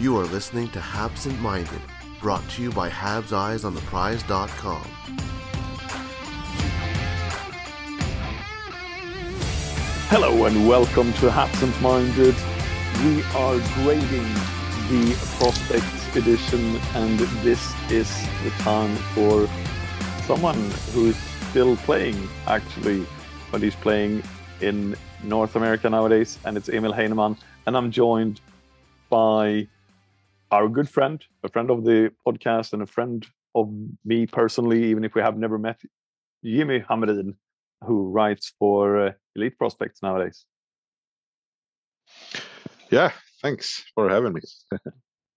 You are listening to Habsent Minded, brought to you by Habs Eyes on the Prize.com. Hello and welcome to Habsent Minded. We are grading the Prospects edition, and this is the time for someone who's still playing, actually, but he's playing in North America nowadays, and it's Emil Heineman. And I'm joined by our good friend, a friend of the podcast, and a friend of me personally, even if we have never met, Jimmy Hamrin, who writes for uh, Elite Prospects nowadays. Yeah, thanks for having me.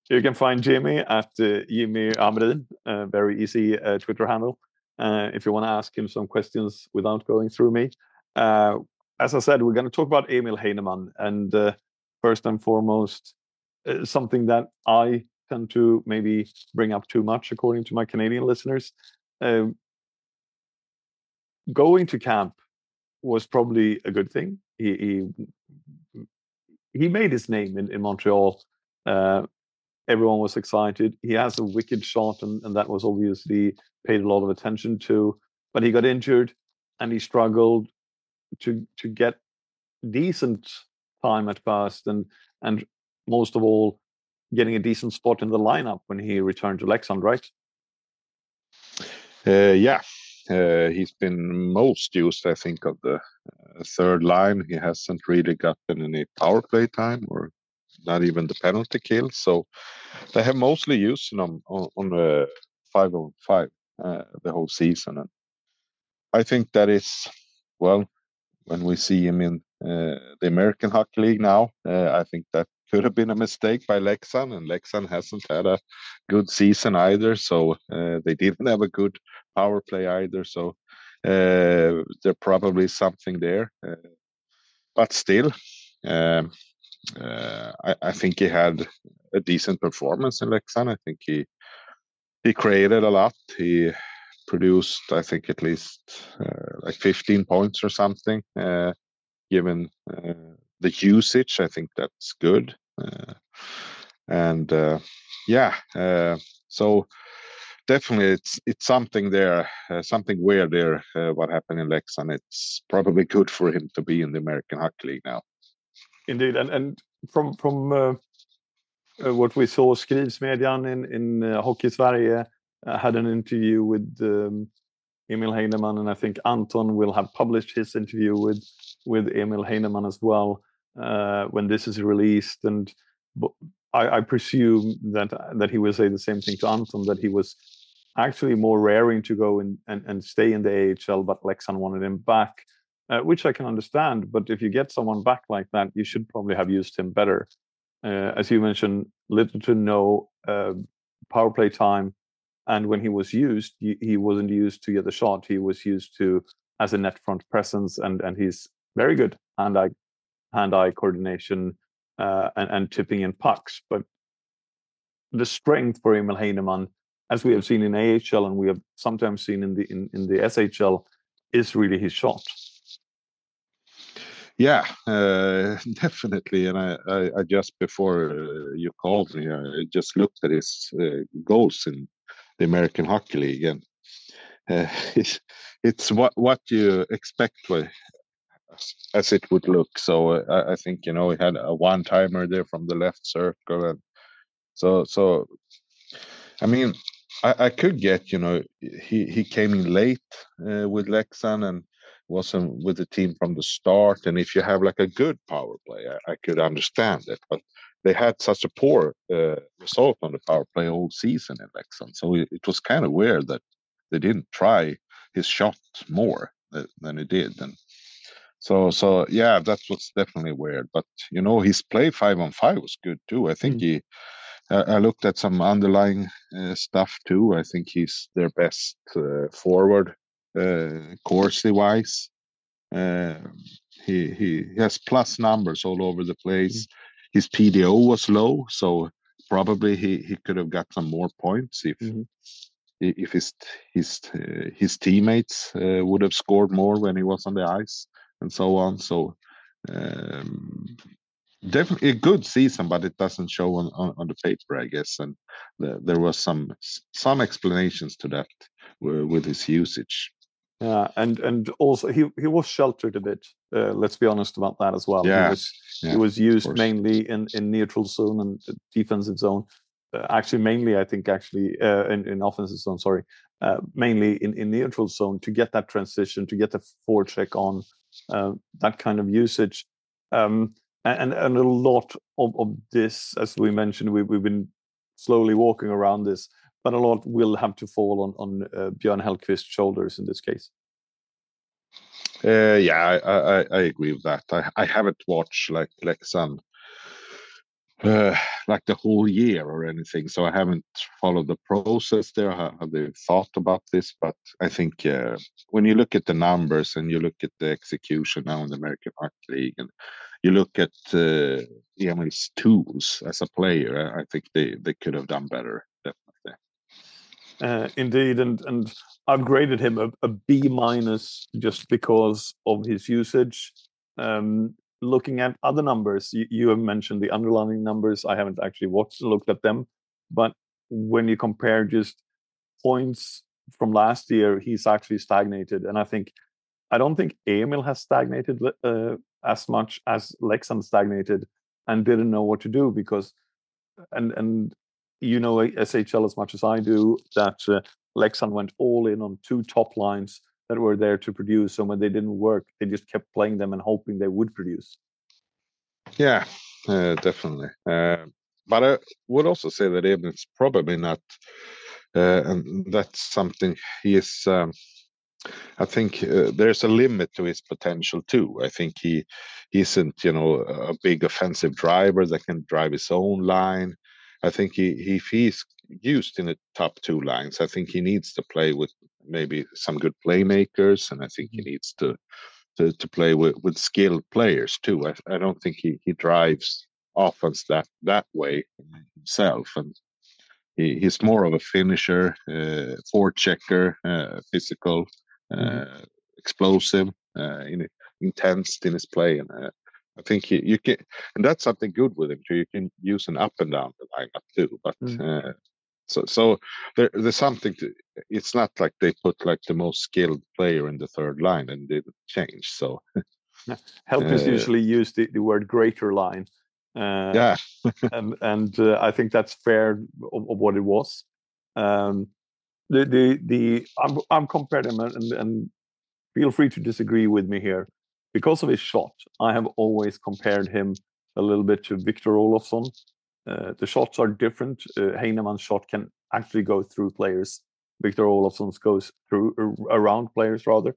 You can find Jimmy at uh, Jimmy Hamrin, a very easy uh, Twitter handle. Uh, if you want to ask him some questions without going through me. Uh, as I said, we're going to talk about Emil Heineman. And uh, first and foremost, uh, something that I tend to maybe bring up too much, according to my Canadian listeners. Um, going to camp was probably a good thing. He he, he made his name in, in Montreal. Uh, everyone was excited. He has a wicked shot, and, and that was obviously paid a lot of attention to. But he got injured, and he struggled to to get decent time at first, and and most of all, getting a decent spot in the lineup when he returned to Leksand, right? Uh, yeah, uh, he's been most used, I think, of the uh, third line. He hasn't really gotten any power play time or not even the penalty kill. So they have mostly used him on, on a five on five uh, the whole season. And I think that is, well, when we see him in uh, the American Hockey League now, I think that could have been a mistake by Leksand, and Leksand hasn't had a good season either. So uh, they didn't have a good power play either. So uh, there probably something there, uh, but still, um, uh, I, I, think he had a decent performance in Leksand. I think he he created a lot. He produced, I think, at least uh, like 15 points or something. Uh, given the usage, I think that's good. Uh, and uh, yeah, uh, so definitely it's it's something there, something weird there. what happened in Lex, and It's probably good for him to be in the American Hockey League now. Indeed, and and from from uh, uh, what we saw, Skrivsmedjan in in uh, Hockey Sverige had an interview with um, Emil Heineman, and I think Anton will have published his interview with with Emil Heineman as well uh, when this is released. And I, I, presume that that he will say the same thing to Anton that he was actually more raring to go in, and, and stay in the AHL, but Leksand wanted him back, uh, which I can understand. But if you get someone back like that, you should probably have used him better. Uh, as you mentioned, little to no uh, power play time. And when he was used, he, he wasn't used to get the shot. He was used to as a net front presence, and and he's very good hand-eye hand-eye coordination uh, and, and tipping in pucks. But the strength for Emil Heineman, as we have seen in AHL and we have sometimes seen in the in, in the SHL, is really his shot. Yeah, uh, definitely. And I, I, I just before uh, you called me, I just looked at his uh, goals in the American Hockey League, and uh, it's, it's what what you expect as it would look. So uh, I, think you know he had a one timer there from the left circle, and so so. I mean, I, I could get you know he he came in late uh, with Leksand and wasn't with the team from the start. And if you have like a good power play, I, I could understand it, but. They had such a poor uh, result on the power play all season in Leksand, so it, it was kind of weird that they didn't try his shot more than, than it did. And So so yeah, that was definitely weird. But you know, his play five on five was good too. I think Mm. he. I I looked at some underlying uh, stuff too. I think he's their best uh, forward, uh, Corsi wise. Uh, he, he has plus numbers all over the place. His PDO was low, so probably he, he could have got some more points if Mhm. if his his uh, his teammates uh, would have scored more when he was on the ice and so on. So um, definitely a good season, but it doesn't show on, on, on the paper, I guess. And the, there was some some explanations to that uh, with his usage. Yeah, and and also he he was sheltered a bit. Uh, let's be honest about that as well. Yeah, he was yeah, he was used mainly in in neutral zone and defensive zone. Uh, actually, mainly I think actually uh, in in offensive zone. Sorry, uh, mainly in in neutral zone to get that transition, to get the forecheck on, that kind of usage. Um, and and a lot of, of this, as we mentioned, we, we've been slowly walking around this, but a lot will have to fall on on uh, Björn Hellkvist's shoulders in this case. Uh, yeah, I, I, I- agree with that. I, I haven't watched like Leksand uh, like the whole year or anything, so I haven't followed the process there, how they thought about this. But I think uh, when you look at the numbers and you look at the execution now in the American Hockey League, and you look at uh, Emil's tools as a player, I I think they, they could have done better. Definitely. Uh, indeed, and and I've graded him a, a B minus just because of his usage. Um, looking at other numbers, you, you have mentioned the underlying numbers. I haven't actually watched and looked at them, but when you compare just points from last year, he's actually stagnated, and I think I don't think Emil has stagnated uh, as much as Leksand stagnated and didn't know what to do because and and you know SHL as much as I do that uh, Leksand went all in on two top lines that were there to produce. And when they didn't work, they just kept playing them and hoping they would produce. Yeah, uh, definitely. Uh, but I would also say that Emil's probably not, uh, and that's something he is. Um, I think uh, there's a limit to his potential too. I think he he isn't, you know, a big offensive driver that can drive his own line. I think he if he's used in the top two lines, I think he needs to play with maybe some good playmakers, and I think he needs to to, to play with, with skilled players too. I, I don't think he, he drives offense that that way himself, and he, he's more of a finisher, uh, forechecker, uh, physical, uh, explosive, uh, in, intense in his play, and uh, I think he, you can, and that's something good with him too. You can use an up and down the lineup too, but. Mm. So, so there, there's something to. It's not like they put like the most skilled player in the third line and didn't change. So, Helpers Uh, usually use the, the word greater line. Uh, yeah, and and uh, I think that's fair of, of what it was. Um, the the the I'm I'm comparing him and, and feel free to disagree with me here because of his shot. I have always compared him a little bit to Victor Olofsson. Uh, the shots are different. Uh, Heineman's shot can actually go through players. Victor Olofsson's goes through around players rather.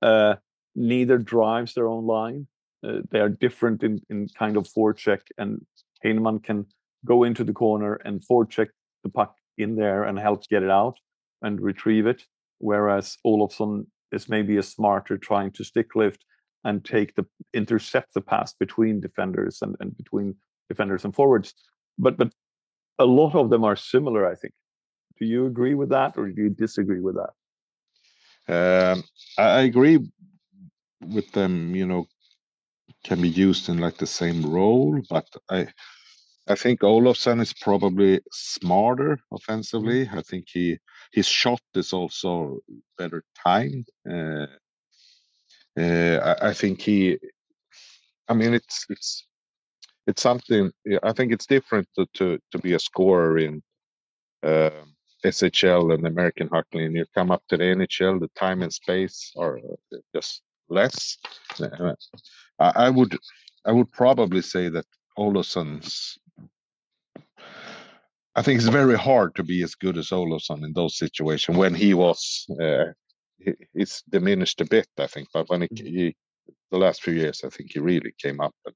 Uh, neither drives their own line. Uh, they are different in, in kind of forecheck, and Heineman can go into the corner and forecheck the puck in there and help get it out and retrieve it. Whereas Olofsson is maybe a smarter trying to stick lift and take the intercept the pass between defenders and, and between defenders and forwards. But but a lot of them are similar, I think. Do you agree with that or do you disagree with that? um, I, agree with them. You know, can be used in like the same role, but I, I think Olofsson is probably smarter offensively. I think he his shot is also better timed. Uh, uh, I, I think he. I mean, it's it's it's something. I think it's different to to, to be a scorer in uh, SHL and American hockey, and you come up to the NHL, the time and space are uh, just less. Uh, I, I would I would probably say that Olofsson's. I think it's very hard to be as good as Olofsson in those situations when he was. Uh, it's diminished a bit, I think, but when he, he the last few years, I think he really came up and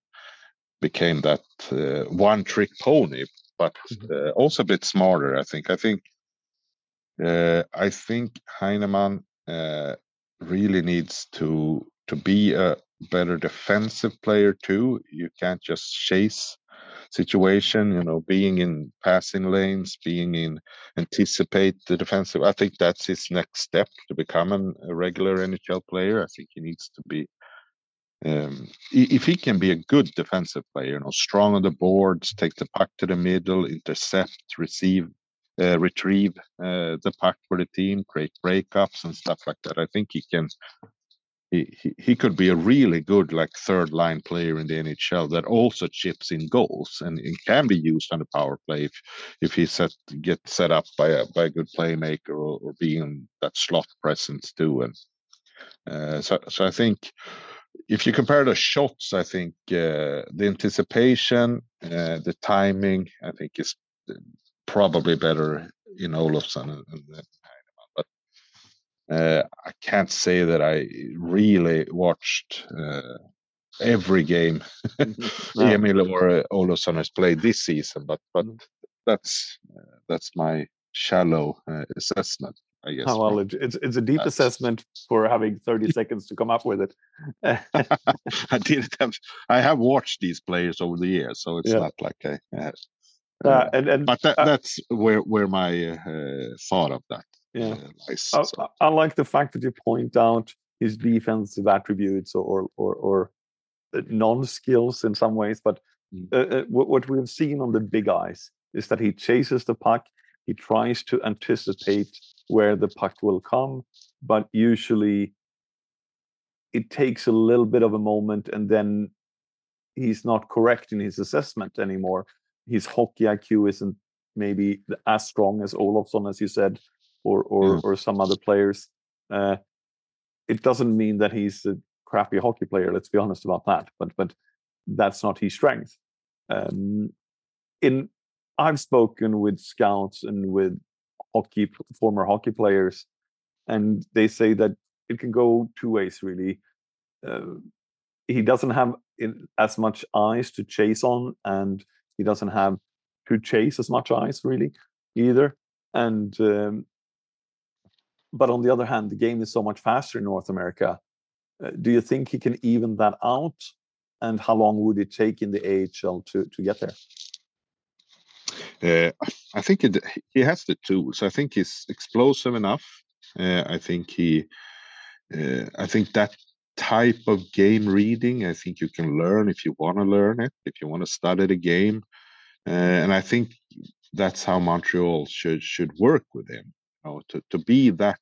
became that uh, one trick pony, but Mhm. uh, also a bit smarter. I think. I think. Uh, I think Heineman uh, really needs to to be a better defensive player too. You can't just chase situation. You know, being in passing lanes, being in anticipate the defensive. I think that's his next step to become an, a regular NHL player. I think he needs to be um, if he can be a good defensive player, you know, strong on the boards, take the puck to the middle, intercept, receive, uh, retrieve uh, the puck for the team, create breakups and stuff like that. I think he can. He, he, he could be a really good like third line player in the NHL that also chips in goals and, and can be used on the power play if if he set get set up by a by a good playmaker or, or being that slot presence too and uh, so so I think if you compare the shots, I think uh, the anticipation, uh, the timing, I think is uh, probably better in Olofsson and, and and But uh, I can't say that I really watched uh, every game No. Emil or uh, Olofsson has played this season. But but Mm. that's uh, that's my shallow uh, assessment, I guess. Oh, well, it's it's a deep That's- assessment for having 30 seconds to come up with it. I did have I have watched these players over the years, so it's Yeah. not like I. Uh, Uh, and and but that, uh, that's where where my uh, thought of that yeah, uh, lies. I, so. I- I like the fact that you point out his defensive attributes or or or uh, non-skills in some ways. But Mm. what, what we've seen on the big ice is that he chases the puck. He tries to anticipate where the puck will come, but usually it takes a little bit of a moment, and then he's not correct in his assessment anymore. His hockey IQ isn't maybe as strong as Olofsson, as you said, or or Mm. or some other players. Uh, it doesn't mean that he's a crappy hockey player. Let's be honest about that. But but that's not his strength. Um, in I've spoken with scouts and with hockey former hockey players, and they say that it can go two ways really. Uh, he doesn't have as much eyes to chase on, and he doesn't have to chase as much eyes really either. And um, but on the other hand, the game is so much faster in North America. Uh, do you think he can even that out? And how long would it take in the AHL to to get there? Uh, I think it, he has the tools. I think he's explosive enough. Uh, I think he, uh, I think that type of game reading, I think you can learn if you want to learn it, if you want to study the game, uh, and I think that's how Montreal should should work with him. You know, to to be that.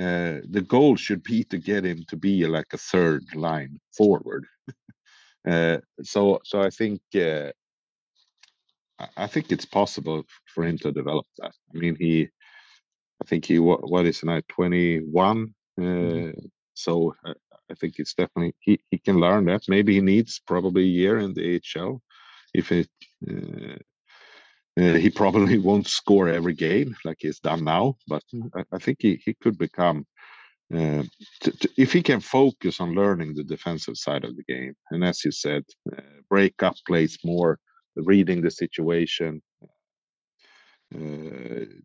Uh, the goal should be to get him to be like a third line forward. uh, so, so I think I- think it's possible for him to develop that. I mean, he, I think he, what, what is now, 21? Uh, so I, I think it's definitely, he, he can learn that. Maybe he needs probably a year in the HL. If it, uh, uh, he probably won't score every game like he's done now, but Mhm. I, I think he, he could become, uh, to, to, if he can focus on learning the defensive side of the game, and as you said, uh, break up plays more, reading the situation, uh,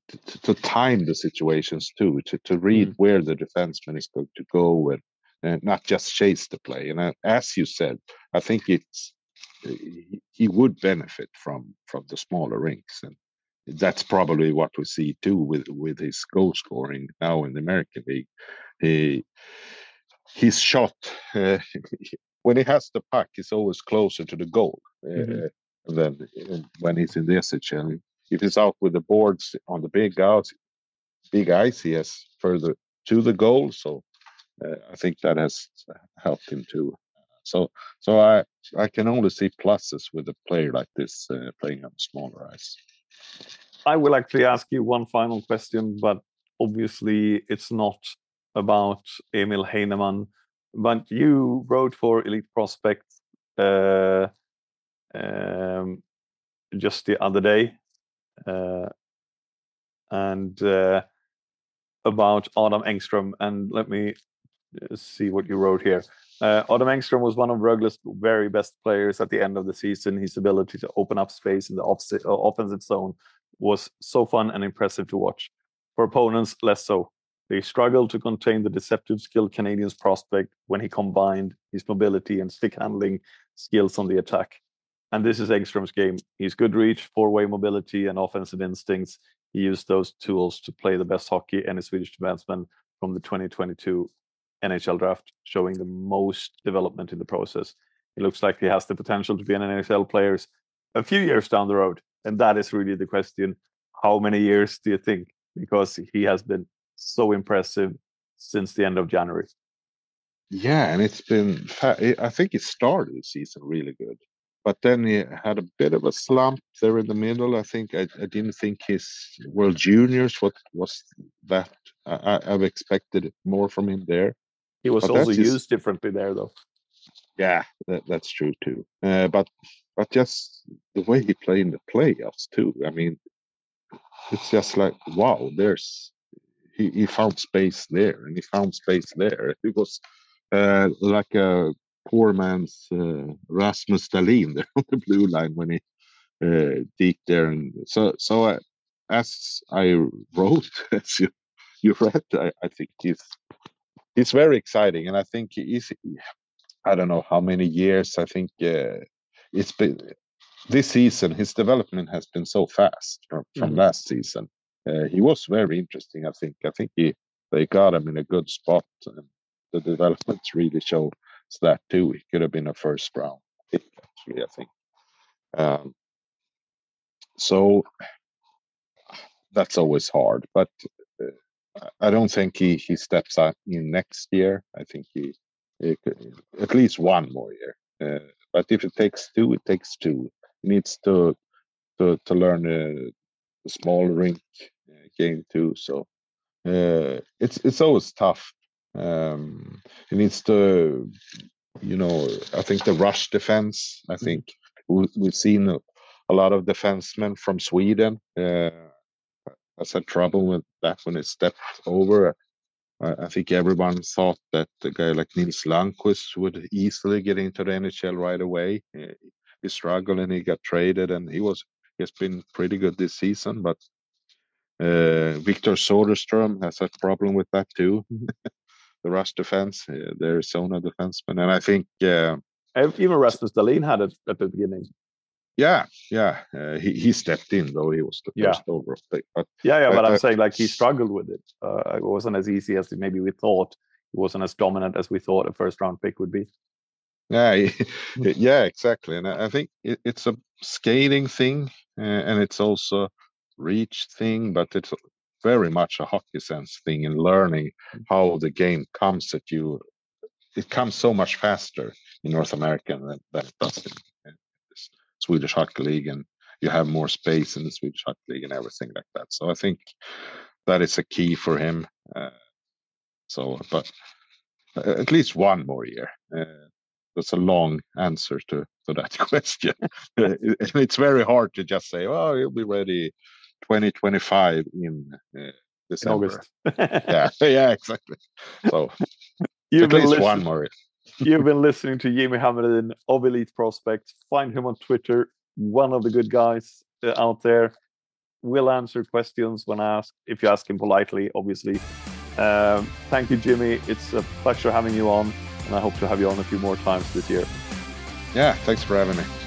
to, to- time the situations too, to, to read where the defenseman is going to go and, and not just chase the play. And uh, as you said, I think it's he, he would benefit from from the smaller rinks, and that's probably what we see too with with his goal scoring now in the American League. He his shot uh, when he has the puck is always closer to the goal uh, Than uh, when he's in the SHL. If he's out with the boards on the big outs, big ice, he has further to the goal. So uh, I think that has helped him too. So so I I can only see pluses with a player like this uh, playing on smaller ice. I will actually ask you one final question, but obviously it's not about Emil Heineman. But you wrote for Elite Prospect uh, um, just the other day, uh, and uh, about Adam Engström. And let me uh, see what you wrote here. Uh, Adam Engström was one of Rögle's very best players at the end of the season. His ability to open up space in the opposite, uh, offensive zone was so fun and impressive to watch. For opponents, less so. They struggled to contain the deceptive skilled Canadiens prospect when he combined his mobility and stick handling skills on the attack. And this is Engström's game. He's good reach, four way mobility, and offensive instincts. He used those tools to play the best hockey any Swedish defenseman from the 2022 NHL draft, showing the most development in the process. He looks like he has the potential to be an NHL player a few years down the road. And that is really the question. How many years do you think? Because he has been so impressive since the end of January. Yeah, and it's been. I think it started the season really good, but then he had a bit of a slump there in the middle. I think I, I didn't think his World Juniors what was that. I, I've expected more from him there. He was but also used differently there, though. Yeah, that, that's true too. Uh, but but just the way he played in the playoffs too. I mean, it's just like wow. There's he, he found space there and he found space there. It was uh, like a poor man's uh, Rasmus Dahlin there on the blue line when he uh, there. And so, so uh, as I wrote, as you you read, I, I think he's he's very exciting, and I think he's. I don't know how many years. I think uh, it's been this season. His development has been so fast from, from mm. last season uh, he was very interesting. I think. I think he they got him in a good spot, and the developments really show that too. He could have been a first round pick, actually. I think. Um, so that's always hard, but uh, I don't think he he steps out in next year. I think he, he could, at least one more year. Uh, but if it takes two, it takes two. He needs to to to learn uh, the small rink game too. So uh, it's it's always tough. Um, he needs to, you know, I think the rush defense. I mm-hmm. think we, we've seen a, a lot of defensemen from Sweden uh, has had trouble with that when it stepped over. I, think everyone thought that the guy like Nils Lundkvist would easily get into the NHL right away. He, he struggled and he got traded, and he was he has been pretty good this season, but uh, Victor Soderstrom has a problem with that too. The rush defense, uh, the Arizona defenseman, and I think uh, even Rasmus Dahlin had it at the beginning. Yeah, yeah, uh, he he stepped in though he was the first yeah. overall pick. But yeah, yeah, but I'm saying like he struggled with it. Uh, it wasn't as easy as maybe we thought. It wasn't as dominant as we thought a first round pick would be. Yeah, yeah, exactly. And I think it, it's a skating thing, uh, and it's also reach thing, but it's very much a hockey sense thing in learning mm. how the game comes at you. It comes so much faster in North America than, than it does in, Swedish Hockey League, and you have more space in the Swedish Hockey League and everything like that. So I think that is a key for him. Uh, so, but uh, at least one more year. Uh, that's a long answer to to that question. it's very hard to just say, "Oh, he'll be ready 2025 in uh, December. August. yeah, yeah, exactly. So you've at least one more. you've been listening to Jimmy Hamrin of Elite Prospects. Find him on Twitter. One of the good guys uh, out there. Will answer questions when asked. If you ask him politely, obviously. Um, thank you, Jimmy. It's a pleasure having you on, and I hope to have you on a few more times this year. Yeah, thanks for having me.